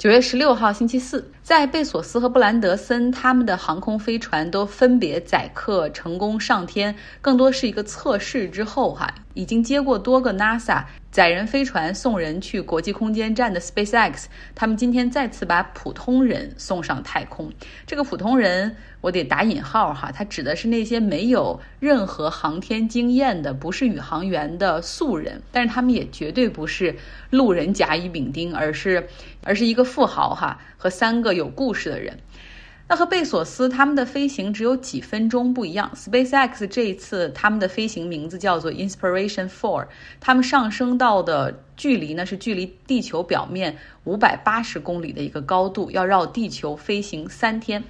九月十六号星期四，在贝索斯和布兰德森他们的航空飞船都分别载客成功上天，更多是一个测试之后，哈，已经接过多个 NASA。载人飞船送人去国际空间站的 SpaceX，他们今天再次把普通人送上太空。这个普通人，我得打引号哈，他指的是那些没有任何航天经验的，不是宇航员的素人。但是他们也绝对不是路人甲乙丙丁，而是而是一个富豪哈和三个有故事的人。那和贝索斯他们的飞行只有几分钟不一样，SpaceX 这一次他们的飞行名字叫做 Inspiration Four，他们上升到的距离呢是距离地球表面五百八十公里的一个高度，要绕地球飞行三天，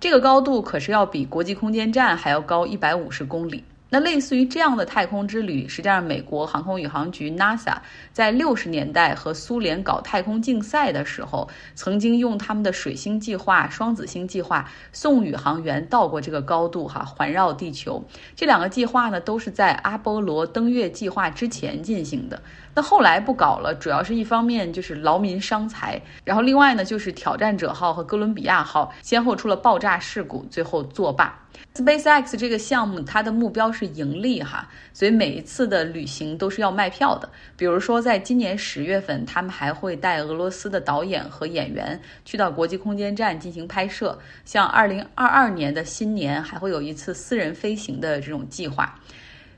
这个高度可是要比国际空间站还要高一百五十公里。那类似于这样的太空之旅，实际上美国航空宇航局 NASA 在六十年代和苏联搞太空竞赛的时候，曾经用他们的水星计划、双子星计划送宇航员到过这个高度，哈，环绕地球。这两个计划呢，都是在阿波罗登月计划之前进行的。那后来不搞了，主要是一方面就是劳民伤财，然后另外呢就是挑战者号和哥伦比亚号先后出了爆炸事故，最后作罢。SpaceX 这个项目它的目标是盈利哈，所以每一次的旅行都是要卖票的。比如说在今年十月份，他们还会带俄罗斯的导演和演员去到国际空间站进行拍摄。像二零二二年的新年还会有一次私人飞行的这种计划。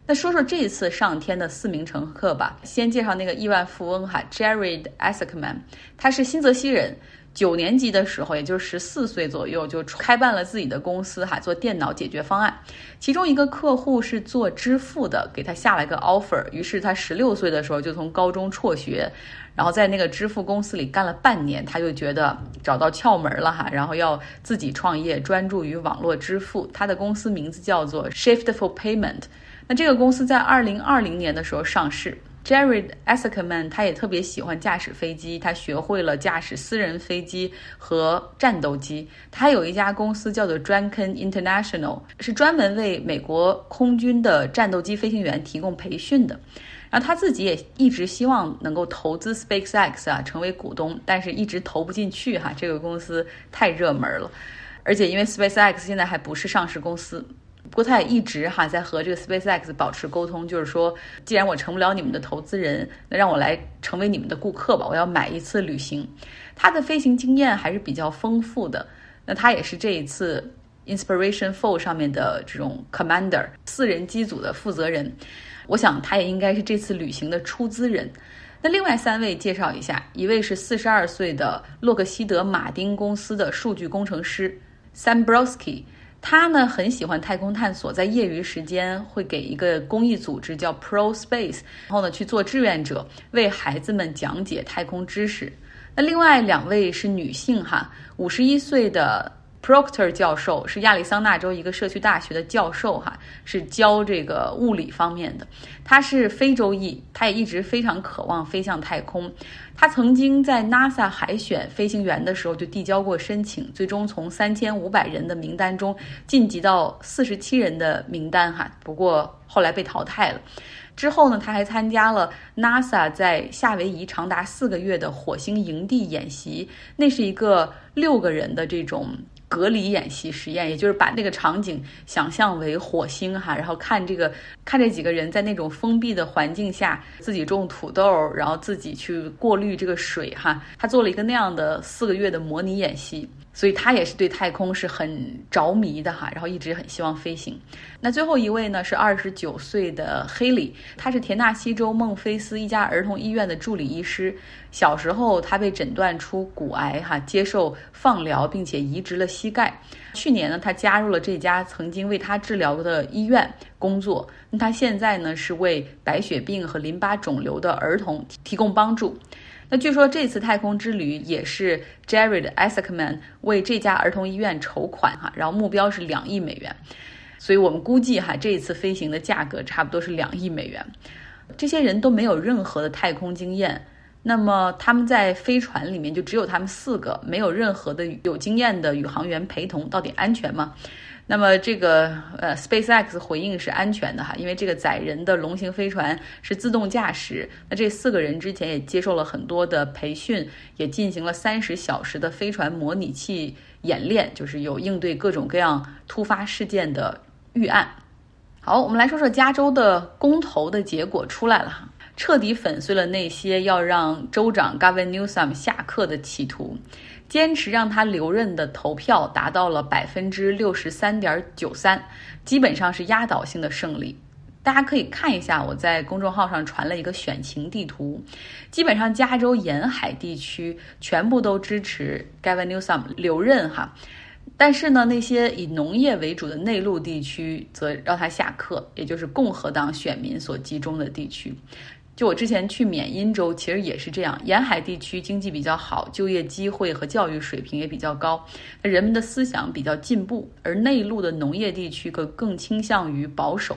那说说这一次上天的四名乘客吧。先介绍那个亿万富翁哈，Jared Isaacman，他是新泽西人。九年级的时候，也就是十四岁左右，就开办了自己的公司哈，做电脑解决方案。其中一个客户是做支付的，给他下了一个 offer。于是他十六岁的时候就从高中辍学，然后在那个支付公司里干了半年，他就觉得找到窍门了哈，然后要自己创业，专注于网络支付。他的公司名字叫做 Shiftful Payment。那这个公司在二零二零年的时候上市。Jared Isaacman 他也特别喜欢驾驶飞机，他学会了驾驶私人飞机和战斗机。他有一家公司叫做 Draken International，是专门为美国空军的战斗机飞行员提供培训的。然后他自己也一直希望能够投资 SpaceX 啊，成为股东，但是一直投不进去哈，这个公司太热门了，而且因为 SpaceX 现在还不是上市公司。不过他也一直哈在和这个 SpaceX 保持沟通，就是说，既然我成不了你们的投资人，那让我来成为你们的顾客吧，我要买一次旅行。他的飞行经验还是比较丰富的，那他也是这一次 inspiration fo 上面的这种 Commander 四人机组的负责人。我想他也应该是这次旅行的出资人。那另外三位介绍一下，一位是四十二岁的洛克希德马丁公司的数据工程师 Sam Brosky。他呢很喜欢太空探索，在业余时间会给一个公益组织叫 Pro Space，然后呢去做志愿者，为孩子们讲解太空知识。那另外两位是女性哈，五十一岁的。Proctor 教授是亚利桑那州一个社区大学的教授，哈，是教这个物理方面的。他是非洲裔，他也一直非常渴望飞向太空。他曾经在 NASA 海选飞行员的时候就递交过申请，最终从三千五百人的名单中晋级到四十七人的名单，哈，不过后来被淘汰了。之后呢，他还参加了 NASA 在夏威夷长达四个月的火星营地演习，那是一个六个人的这种。隔离演习实验，也就是把那个场景想象为火星哈，然后看这个看这几个人在那种封闭的环境下自己种土豆，然后自己去过滤这个水哈，他做了一个那样的四个月的模拟演习。所以他也是对太空是很着迷的哈，然后一直很希望飞行。那最后一位呢是二十九岁的黑里，他是田纳西州孟菲斯一家儿童医院的助理医师。小时候他被诊断出骨癌哈，接受放疗并且移植了膝盖。去年呢，他加入了这家曾经为他治疗的医院工作。那他现在呢是为白血病和淋巴肿瘤的儿童提供帮助。那据说这次太空之旅也是 Jared Isaacman 为这家儿童医院筹款哈，然后目标是两亿美元，所以我们估计哈这一次飞行的价格差不多是两亿美元。这些人都没有任何的太空经验，那么他们在飞船里面就只有他们四个，没有任何的有经验的宇航员陪同，到底安全吗？那么这个呃，SpaceX 回应是安全的哈，因为这个载人的龙型飞船是自动驾驶。那这四个人之前也接受了很多的培训，也进行了三十小时的飞船模拟器演练，就是有应对各种各样突发事件的预案。好，我们来说说加州的公投的结果出来了哈，彻底粉碎了那些要让州长 Gavin Newsom 下课的企图。坚持让他留任的投票达到了百分之六十三点九三，基本上是压倒性的胜利。大家可以看一下，我在公众号上传了一个选情地图，基本上加州沿海地区全部都支持 Gavin Newsom 留任哈，但是呢，那些以农业为主的内陆地区则让他下课，也就是共和党选民所集中的地区。就我之前去缅因州，其实也是这样。沿海地区经济比较好，就业机会和教育水平也比较高，人们的思想比较进步。而内陆的农业地区更更倾向于保守。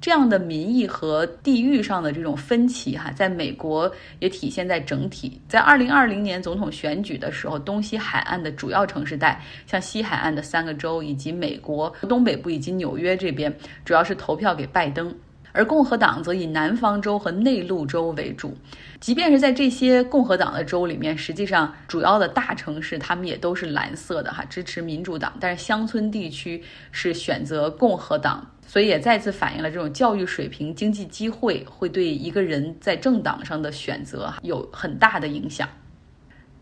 这样的民意和地域上的这种分歧，哈，在美国也体现在整体。在二零二零年总统选举的时候，东西海岸的主要城市带，像西海岸的三个州以及美国东北部以及纽约这边，主要是投票给拜登。而共和党则以南方州和内陆州为主，即便是在这些共和党的州里面，实际上主要的大城市他们也都是蓝色的哈，支持民主党。但是乡村地区是选择共和党，所以也再次反映了这种教育水平、经济机会会对一个人在政党上的选择有很大的影响。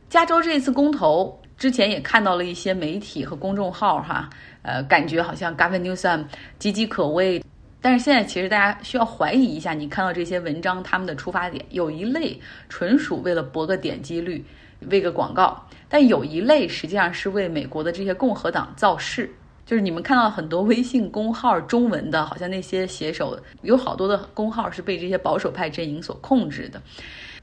加州这次公投之前也看到了一些媒体和公众号哈，呃，感觉好像 Gavin Newsom 岌岌可危。但是现在其实大家需要怀疑一下，你看到这些文章他们的出发点，有一类纯属为了博个点击率，为个广告；但有一类实际上是为美国的这些共和党造势。就是你们看到很多微信公号中文的，好像那些写手有好多的公号是被这些保守派阵营所控制的。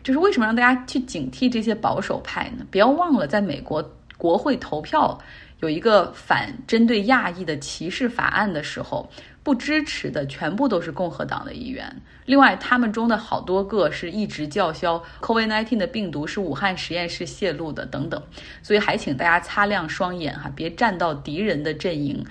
就是为什么让大家去警惕这些保守派呢？不要忘了，在美国国会投票有一个反针对亚裔的歧视法案的时候。不支持的全部都是共和党的议员，另外他们中的好多个是一直叫嚣 COVID-19 的病毒是武汉实验室泄露的等等，所以还请大家擦亮双眼哈，别站到敌人的阵营。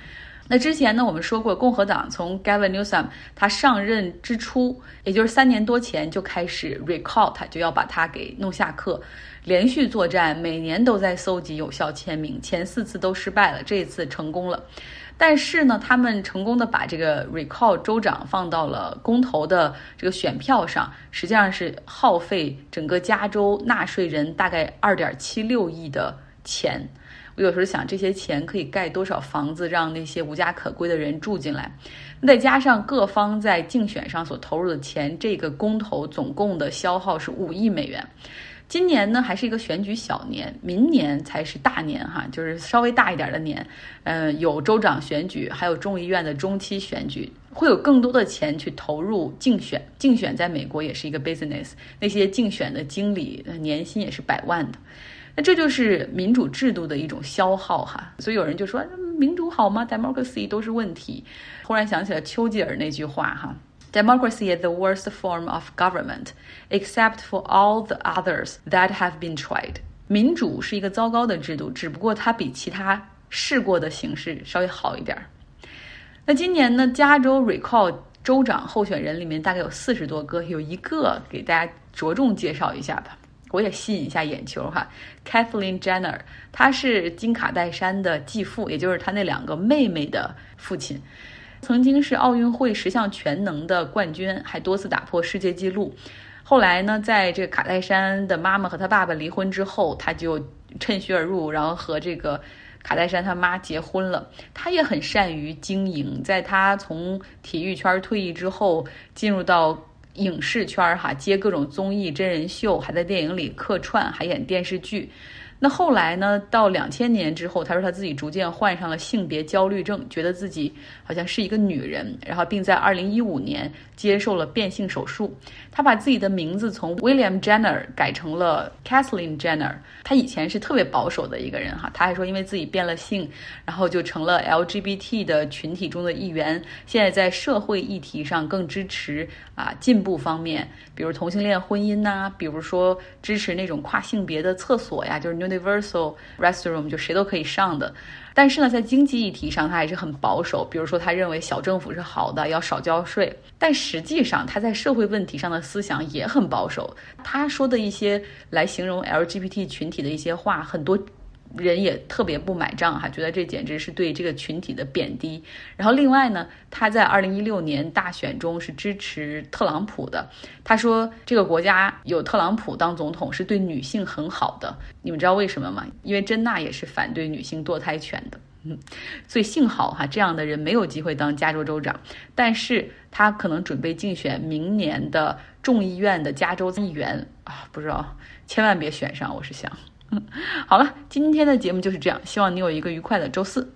那之前呢，我们说过，共和党从 Gavin Newsom 他上任之初，也就是三年多前就开始 recall 他，就要把他给弄下课，连续作战，每年都在搜集有效签名，前四次都失败了，这一次成功了。但是呢，他们成功的把这个 recall 州长放到了公投的这个选票上，实际上是耗费整个加州纳税人大概二点七六亿的钱。我有时候想，这些钱可以盖多少房子，让那些无家可归的人住进来？再加上各方在竞选上所投入的钱，这个公投总共的消耗是五亿美元。今年呢还是一个选举小年，明年才是大年哈，就是稍微大一点的年。嗯，有州长选举，还有众议院的中期选举，会有更多的钱去投入竞选。竞选在美国也是一个 business，那些竞选的经理年薪也是百万的。那这就是民主制度的一种消耗哈。所以有人就说民主好吗？democracy 都是问题。忽然想起了丘吉尔那句话哈。Democracy is the worst form of government, except for all the others that have been tried. 民主是一个糟糕的制度，只不过它比其他试过的形式稍微好一点儿。那今年呢，加州 recall 州长候选人里面大概有四十多个，有一个给大家着重介绍一下吧，我也吸引一下眼球哈。Kathleen Jenner，她是金卡戴珊的继父，也就是她那两个妹妹的父亲。曾经是奥运会十项全能的冠军，还多次打破世界纪录。后来呢，在这个卡戴珊的妈妈和他爸爸离婚之后，他就趁虚而入，然后和这个卡戴珊他妈结婚了。他也很善于经营，在他从体育圈退役之后，进入到影视圈儿哈，接各种综艺真人秀，还在电影里客串，还演电视剧。那后来呢？到两千年之后，他说他自己逐渐患上了性别焦虑症，觉得自己好像是一个女人，然后并在二零一五年接受了变性手术。他把自己的名字从 William Jenner 改成了 Kathleen Jenner。他以前是特别保守的一个人哈，他还说因为自己变了性，然后就成了 LGBT 的群体中的一员。现在在社会议题上更支持啊进步方面，比如同性恋婚姻呐，比如说支持那种跨性别的厕所呀，就是 universal restroom，就谁都可以上的。但是呢，在经济议题上，他还是很保守。比如说，他认为小政府是好的，要少交税。但实际上，他在社会问题上的思想也很保守。他说的一些来形容 LGBT 群体的一些话，很多。人也特别不买账哈，觉得这简直是对这个群体的贬低。然后另外呢，他在二零一六年大选中是支持特朗普的。他说这个国家有特朗普当总统是对女性很好的。你们知道为什么吗？因为珍娜也是反对女性堕胎权的。嗯，所以幸好哈，这样的人没有机会当加州州长，但是他可能准备竞选明年的众议院的加州议员啊，不知道，千万别选上，我是想。好了，今天的节目就是这样，希望你有一个愉快的周四。